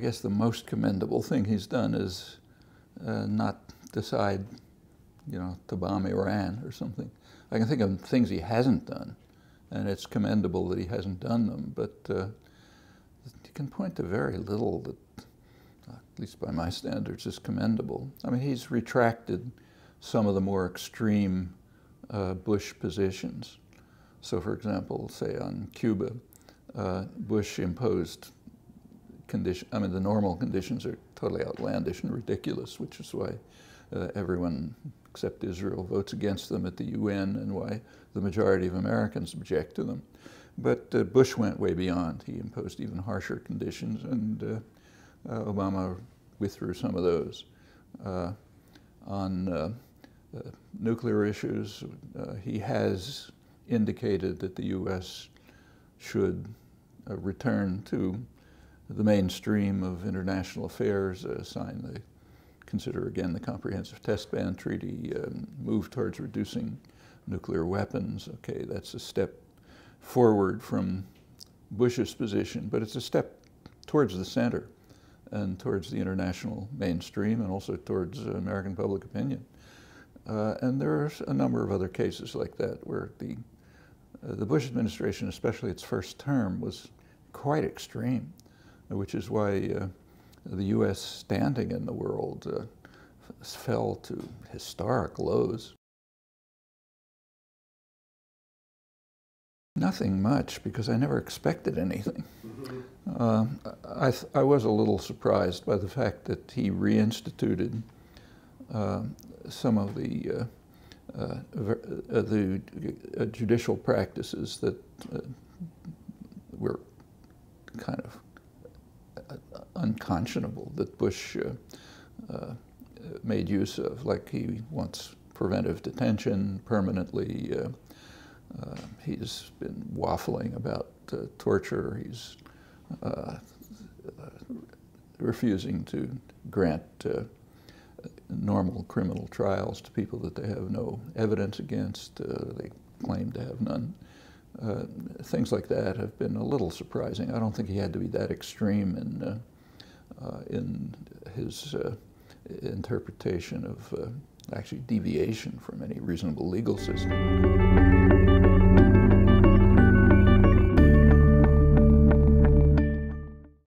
guess the most commendable thing he's done is uh, not decide, you know, to bomb Iran or something. I can think of things he hasn't done, and it's commendable that he hasn't done them, but uh, you can point to very little that, at least by my standards, is commendable. I mean, he's retracted some of the more extreme uh, Bush positions. So, for example, say on Cuba, uh, Bush imposed condition. I mean, the normal conditions are totally outlandish and ridiculous, which is why uh, everyone except Israel votes against them at the UN and why the majority of Americans object to them. But uh, Bush went way beyond. He imposed even harsher conditions, and uh, uh Obama withdrew some of those. Uh, on uh, nuclear issues, he has indicated that the U.S. should return to the mainstream of international affairs, uh, sign the, consider again the Comprehensive Test Ban Treaty, um, move towards reducing nuclear weapons. Okay, that's a step forward from Bush's position, but it's a step towards the center and towards the international mainstream and also towards uh, American public opinion. Uh, and there are a number of other cases like that where the, uh, the Bush administration, especially its first term, was quite extreme which is why uh, the U.S. standing in the world uh, fell to historic lows. Nothing much, because I never expected anything. Mm-hmm. Uh, I, I, was a little surprised by the fact that he reinstituted uh, some of the uh, uh, the judicial practices that were kind of unconscionable that Bush uh, uh, made use of, like he wants preventive detention permanently. Uh, uh he's been waffling about uh, torture. He's uh, refusing to grant normal criminal trials to people that they have no evidence against. they claim to have none. Uh, things like that have been a little surprising. I don't think he had to be that extreme in, uh, uh, in his uh, interpretation of uh, actually deviation from any reasonable legal system.